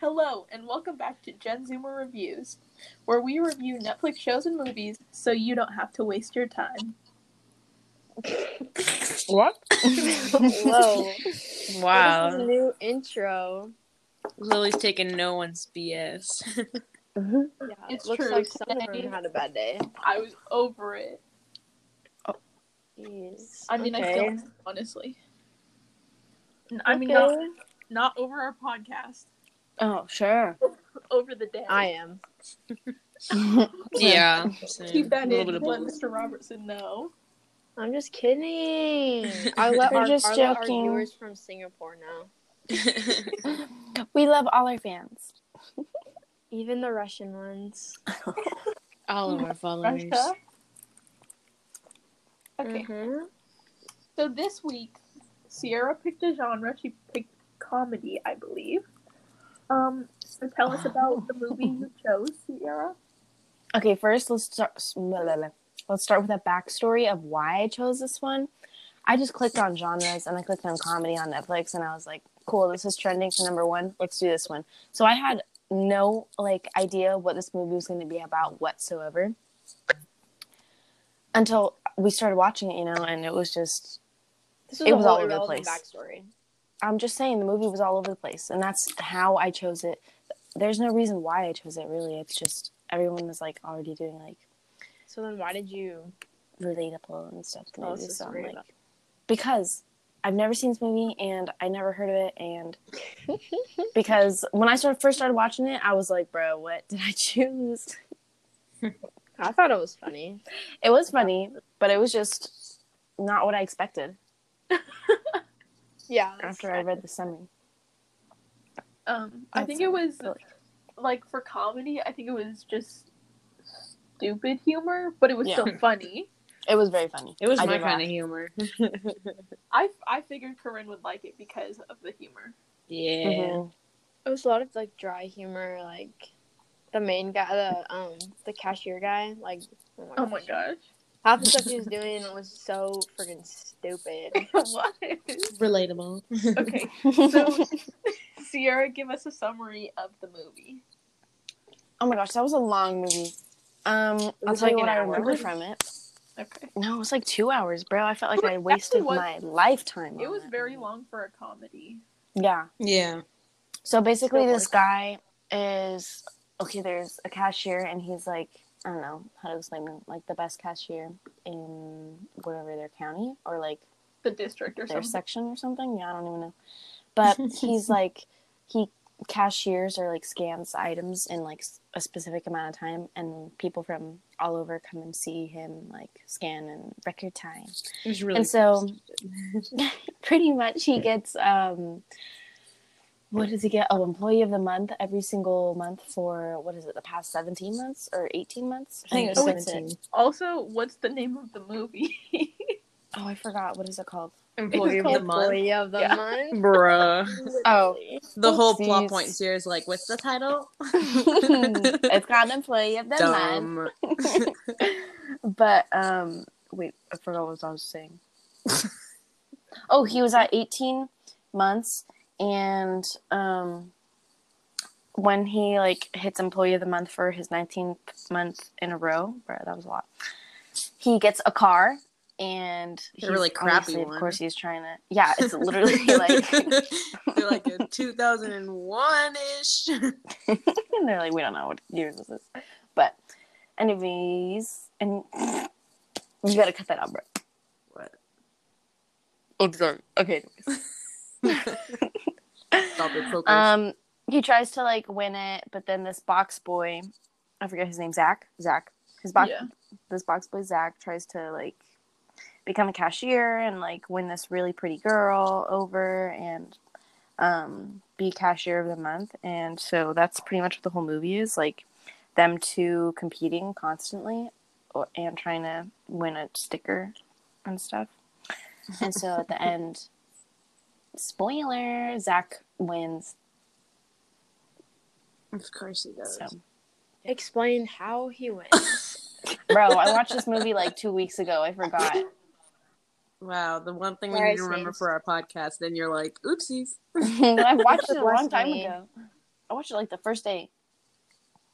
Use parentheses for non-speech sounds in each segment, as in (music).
Hello, and welcome back to Gen Zoomer Reviews, where we review Netflix shows and movies so you don't have to waste your time. What? Whoa. wow. This is a new intro. Lily's taking no one's BS. (laughs) Yeah, It's it looks true. like Today- someone had a bad day. I was over it. Jeez. I mean, I okay. still am, honestly. N- I mean, not, Okay. not over our podcast, Oh, sure. (laughs) over the day. I am. (laughs) yeah. Keep that in. bit Let. Mr. Robertson know. I'm just kidding. (laughs) I let We're our, just I let our joking. viewers from Singapore now. we love all our fans. Even the Russian ones. All of our followers. Russia. Okay, Mhm. so this week, Sierra picked a genre. She picked comedy, I believe. Um, so tell us about the movie you chose, Sierra. Okay, first let's start. Let's start with a backstory of why I chose this one. I just clicked on genres and I clicked on comedy on Netflix, and I was like, "Cool, this is trending for number one. Let's do this one." So I had no like idea what this movie was going to be about whatsoever until we started watching it, you know, and it was just This was It was all over the place. backstory. I'm just saying the movie was all over the place, and that's how I chose it. There's no reason why I chose it. Really, it's just everyone was like already doing like So then why did you relatable and stuff. us Maybe, this so I'm like, because I've never seen this movie and I never heard of it, and (laughs) because when I started first started watching it, I was like, bro, what did I (laughs) choose? I thought it was funny. It was funny, but it was just not what I expected (laughs) Yeah. after I read the summary. Um, I think it was really- like for comedy. I think it was just stupid humor, but it was Yeah. still (laughs) funny. It was very funny. It was I my kind laugh. of humor. (laughs) I I figured Corinne would like it because of the humor. yeah. Mhm. It was a lot of like dry humor, like the main guy, the um, the cashier guy. Like, Oh my gosh, half the stuff he was doing was so freaking stupid. (laughs) what? Relatable. Okay, so (laughs) Sierra, give us a summary of the movie. Oh my gosh, that was a long movie. Um, I'll was tell you like what an I hour. remember from it. Okay, No, it was like two hours, bro. I felt like I wasted was- my lifetime. it on was that very movie. long for a comedy. Yeah. yeah. So basically, this guy is okay. There's a cashier, and he's like, I don't know how to explain like the best cashier in whatever their county or like The district or their something. section or something. Yeah, I don't even know. But he's (laughs) like, he cashiers or like scans items in like a specific amount of time, and people from all over come and see him like scan in record time. It was really And so- (laughs) pretty much he gets um what does he get oh employee of the month every single month for what is it the past 17 months or 18 months I think it was Oh, it's- 17. Also, what's the name of the movie? (laughs) oh i forgot what is it called Employee of the month. Employee of the Yeah. month. (laughs) Bruh. Oh. The whole plot point here is like, what's the title? (laughs) it's called employee of the month Dumb. but um wait i forgot what i was saying oh he was at 18 months and um when he like hits employee of the month for his 19th month in a row bro that was a lot he gets a car and A he's really crappy one. of course he's trying to yeah it's literally (laughs) like They're like a (laughs) 2001 ish. and (laughs) they're like we don't know what years this is but anyways and you gotta cut that out bro What? I'm sorry. Okay. Stop it, focus. Um, he tries to like win it, but then this box boy, I forget his name, Zach. Zach. His box. Yeah. This box boy Zach tries to like become a cashier and like win this really pretty girl over and um be cashier of the month. And so that's pretty much what the whole movie is like them two competing constantly or, and trying to win a sticker and stuff. (laughs) And so at the end, spoiler, Zach wins. of course he does. So, Explain how he wins. (laughs) bro, I watched this movie like two weeks ago. I forgot. Wow, the one thing we Sorry, need to remember for our podcast, then you're like, oopsies. (laughs) I watched it a long time Blasphemy. ago. I watched it like the first day.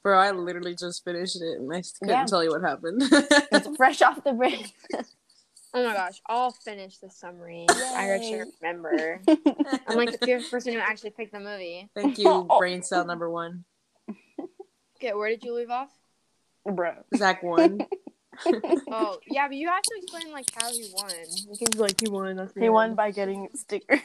Bro, I literally just finished it and I couldn't Yeah. tell you what happened. It's (laughs) fresh off the brain. Oh my gosh, I'll finish the summary. I actually remember. (laughs) I'm like the first person who actually picked the movie. Thank you, (laughs) brain cell number one. Okay, where did you leave off? Bro. Zach won. (laughs) Oh, yeah, but you have to explain like how he won. You can be like he won. That's He won by getting stickers.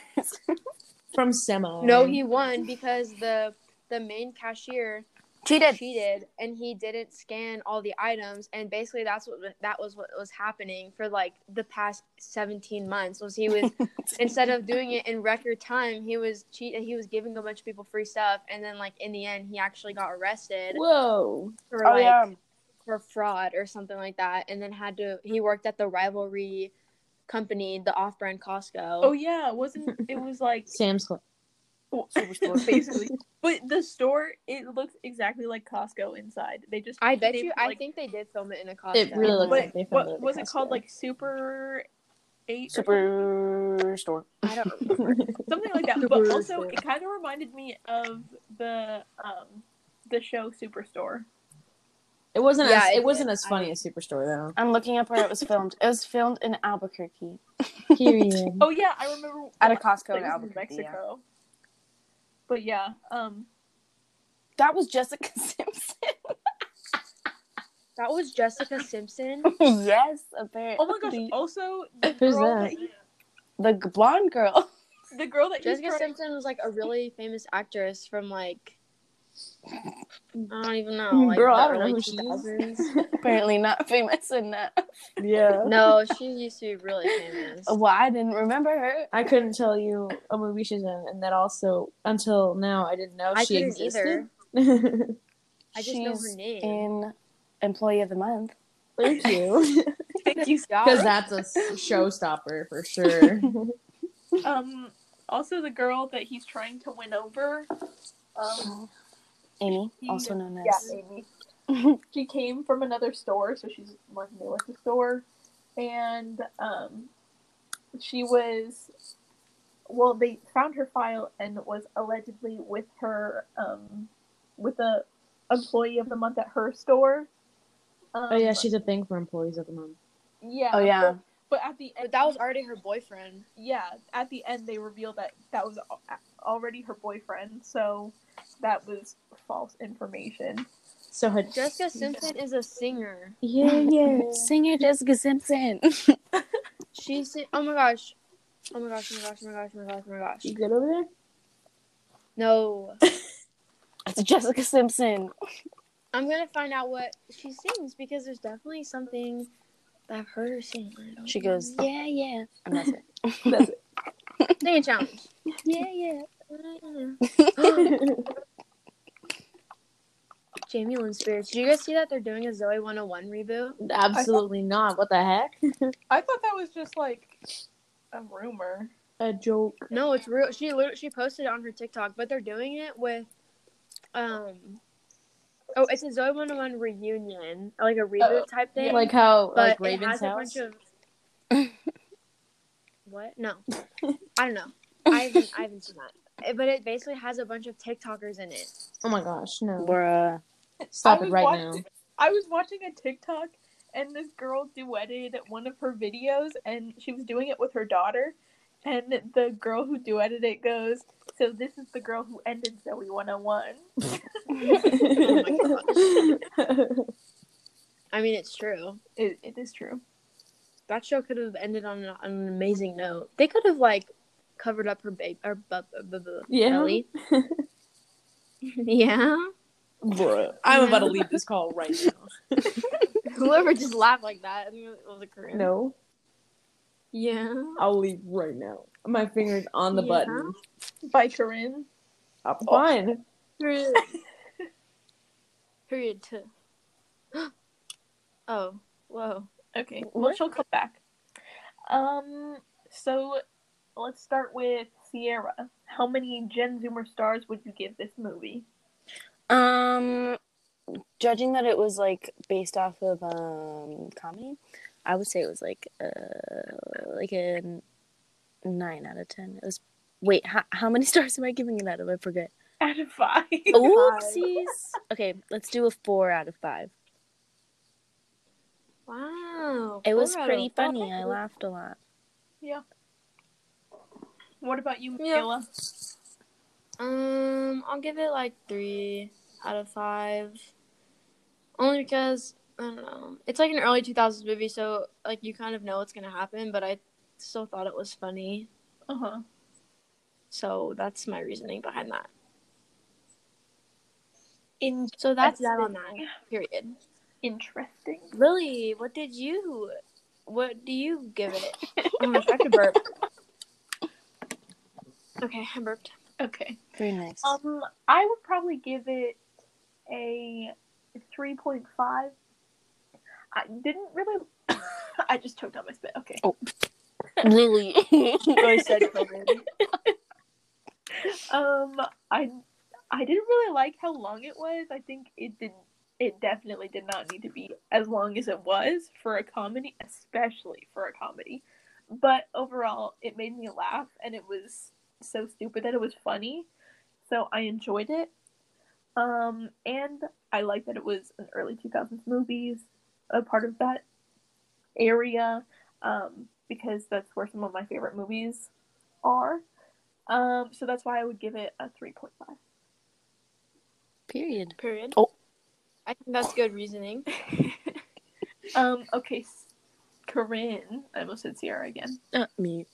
From Semi. No, he won because the the main cashier Cheated. cheated and he didn't scan all the items and basically that's what that was what was happening for like the past 17 months was he was (laughs) instead of doing it in record time he was cheat he was giving a bunch of people free stuff and then like in the end he actually got arrested Whoa. for Oh like yeah. for fraud or something like that and then had to he worked at the rivalry company the off-brand Costco Oh yeah, it wasn't it was like (laughs) Sam's Club. well, Superstore basically. (laughs) but the store it looks exactly like Costco inside. They just I bet they you put, I think they did film it in a Costco It really looks but like they filmed what it at was it called like Super Eight or Superstore. I don't remember (laughs) something like that. But Superstore. also it kind of reminded me of the um the show Superstore. It wasn't Yeah, as it it, wasn't as funny as Superstore though. I'm looking up where it was filmed. It was filmed in Albuquerque. Period. (laughs) Oh yeah, I remember At a Costco in was Albuquerque, yeah. Mexico. But yeah, um, That was Jessica (laughs) Simpson. that was Jessica Simpson (laughs) yes, apparently. oh my gosh! Also, the Who's girl that? that he, The blonde girl. (laughs) the girl that Jessica Simpson was like a really famous actress from like I don't even know. Like, Girl, I don't know who she is. (laughs) apparently not famous enough. Yeah. (laughs) No, she used to be really famous. Well, I didn't remember her. I couldn't tell you a movie she's in, and that also until now I didn't know I she couldn't existed. (laughs) I just know her She's name. in Employee of the Month. Thank you, Thank you. Scott. because that's a showstopper for sure. Um, also the girl that he's trying to win over. Um, Amy, She- also known as yeah. Amy. (laughs) she came from another store, so she's like new at the store, and um, she was. Well, they found her file and was allegedly with her, um, with the employee of the month at her store. Um, oh yeah, she's a thing for employees of the month. yeah. Oh, yeah. But, but at the end, but that was already her boyfriend. yeah, at the end they revealed that that was already her boyfriend, so that was false information. So her Jessica Simpson is a singer. yeah yeah. (laughs) Singer Jessica Simpson. (laughs) She's oh my gosh. Oh my gosh, oh my gosh, oh my gosh, oh my gosh, oh my gosh. You good over there? No. (laughs) It's Jessica Simpson. I'm gonna find out what she sings because there's definitely something that I've heard her sing. She know. goes- Yeah, yeah. And that's it. That's it. Sing a challenge. Yeah, yeah. (gasps) Jamie Lynn Spears. Did you guys see that they're doing a Zoey 101 reboot? Absolutely not. What the heck? (laughs) I thought that was just like a rumor. A joke. No, it's real. She lit- she posted it on her TikTok, but they're doing it with um. Oh, it's a Zoey 101 reunion, like a reboot type thing. Like how but like it Raven's has a house. bunch of. (laughs) what? No, I don't know. I haven't, I haven't seen that. It- But it basically has a bunch of TikTokers in it. Oh my gosh, no. Bruh. Stop it right watching- now. I was watching a TikTok and this girl duetted one of her videos and she was doing it with her daughter. And the girl who duetted it goes, So this is the girl who ended Zoey 101. (laughs) I mean, it's true. It, it is true. That show could have ended on, an- on an amazing note. They could have like covered up her baby or bu- bu- bu- bu- Yeah. belly. (laughs) yeah. Bruh. I'm about to (laughs) leave this call right now. (laughs) Whoever just laughed like that, I think it was a Korean. No, Yeah. I'll leave right now. My finger's on the Yeah. button. By Corinne. I'm fine. Period. (laughs) Period two. (gasps) oh, whoa. Okay, well, she'll come back. Um, so let's start with Sierra. How many Gen Zoomer stars would you give this movie? Um, judging that it was like based off of um comedy, I would say it was like uh like a n- nine out of ten. It was wait, how, how many (laughs) stars am I giving it out of? I forget. out of five. Oopsies. Okay, let's do a four out of five. Wow. It was pretty of funny. I laughed a lot. Yeah. What about you, Yeah. Michaela? Um, I'll give it like three out of five. Only because I don't know. It's like an early two thousands movie, so like you kind of know what's gonna happen, but I still thought it was funny. Uh huh. So that's my reasoning behind that. In So that's that on that. Period. interesting. Lily, what did you? What do you give it? (laughs) oh my gosh, I have to burp. (laughs) Okay, I burped. Okay. Very nice. Um, I would probably give it a three point five. I didn't really. (coughs) I just choked on my spit. Okay. (laughs) Lily. (laughs) I said COVID. (laughs) Um, I I didn't really like how long it was. I think it didn't. It definitely did not need to be as long as it was for a comedy, especially for a comedy. But overall, it made me laugh, and it was so stupid that it was funny. So I enjoyed it. Um, and I like that it was an early 2000s movies, a part of that area, um, because that's where some of my favorite movies are. Um, so that's why I would give it a 3.5. Period. Period. Oh. I think that's good reasoning. (laughs) um, okay, Corinne, I almost said Sierra again. Uh, me.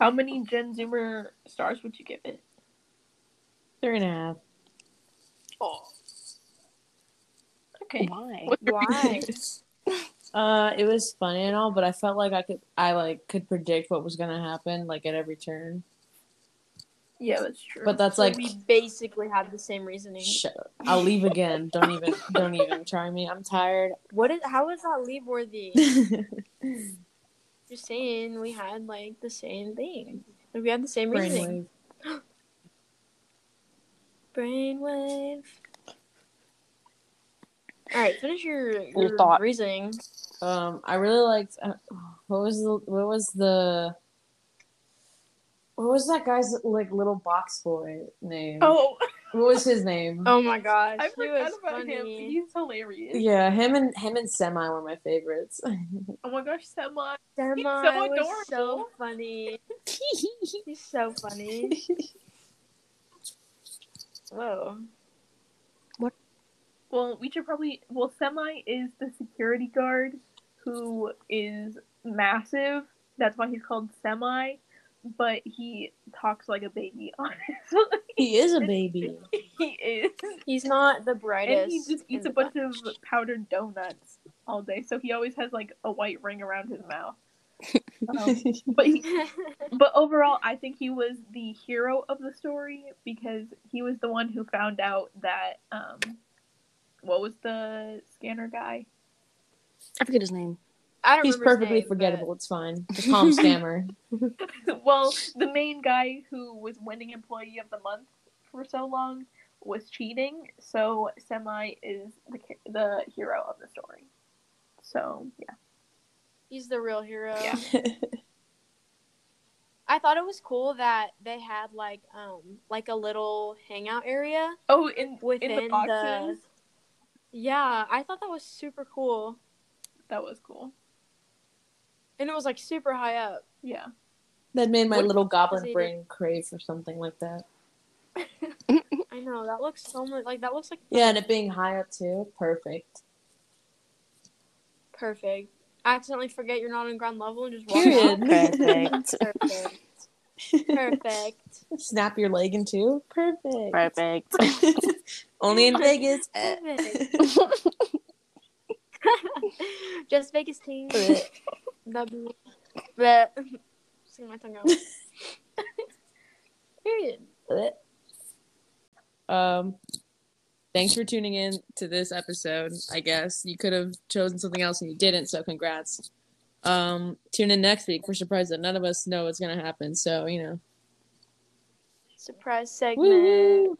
How many Gen Zoomer stars would you give it? Three and a half. Oh. Okay. Why? Why? (laughs) Uh, it was funny and all, but I felt like I could, I like could predict what was gonna happen, like at every turn. Yeah, that's true. But that's So like, we basically have the same reasoning. shut up. I'll leave again. Don't even, (laughs) don't even try me. I'm tired. What is? How is that leave worthy? (laughs) Just saying, we had like the same thing. Like, we had the same reasoning. (gasps) (gasps) Brainwave. Brainwave. All right, finish your, Your your thought. reasoning. Um, I really liked. Uh, what was the? What was the? What was that guy's like little box boy name? oh, what was his name? Oh my gosh, I forgot was about funny. him. He's hilarious. Yeah, him and him and Semi were my favorites. (laughs) Oh my gosh, Semi. Semi He's so was so funny. (laughs) He's so funny. (laughs) Whoa. Well, we should probably. Well, Semi is the security guard who is massive. That's why he's called Semi. But he talks like a baby, (laughs) honestly. he is a baby. (laughs) he is. He's not the brightest. And he just eats a the bunch of powdered donuts all day. So he always has like a white ring around his mouth. Um, (laughs) but he, (laughs) but overall, I think he was the hero of the story because he was the one who found out that um, what was the scanner guy? I forget his name. I don't He's perfectly name, forgettable. It's fine. (laughs) Just call him Scammer. well, the main guy who was winning employee of the month for so long was cheating. So Semi is the the hero of the story. So yeah, but He's the real hero. Yeah. (laughs) I thought it was cool that they had like um like a little hangout area oh in within in the boxes Yeah, I thought that was super cool. that was cool. And it was like super high up. Yeah. that made my What little goblin brain crave for something like that. (laughs) I know, that looks so much like that looks like Yeah, and it being high up too. Perfect. perfect. Accidentally forget you're not on ground level and just walk Period. Perfect. (laughs) Perfect. Perfect. (laughs) Snap your leg in two. Perfect. Perfect. (laughs) Only in Vegas. Perfect. Just Vegas team. W. Bleh. Sing my tongue out. Period. Um, thanks for tuning in to this episode. I guess you could have chosen something else and you didn't, so congrats. Um, tune in next week. We're surprised that none of us know what's gonna happen, so you know. Surprise segment. Woo!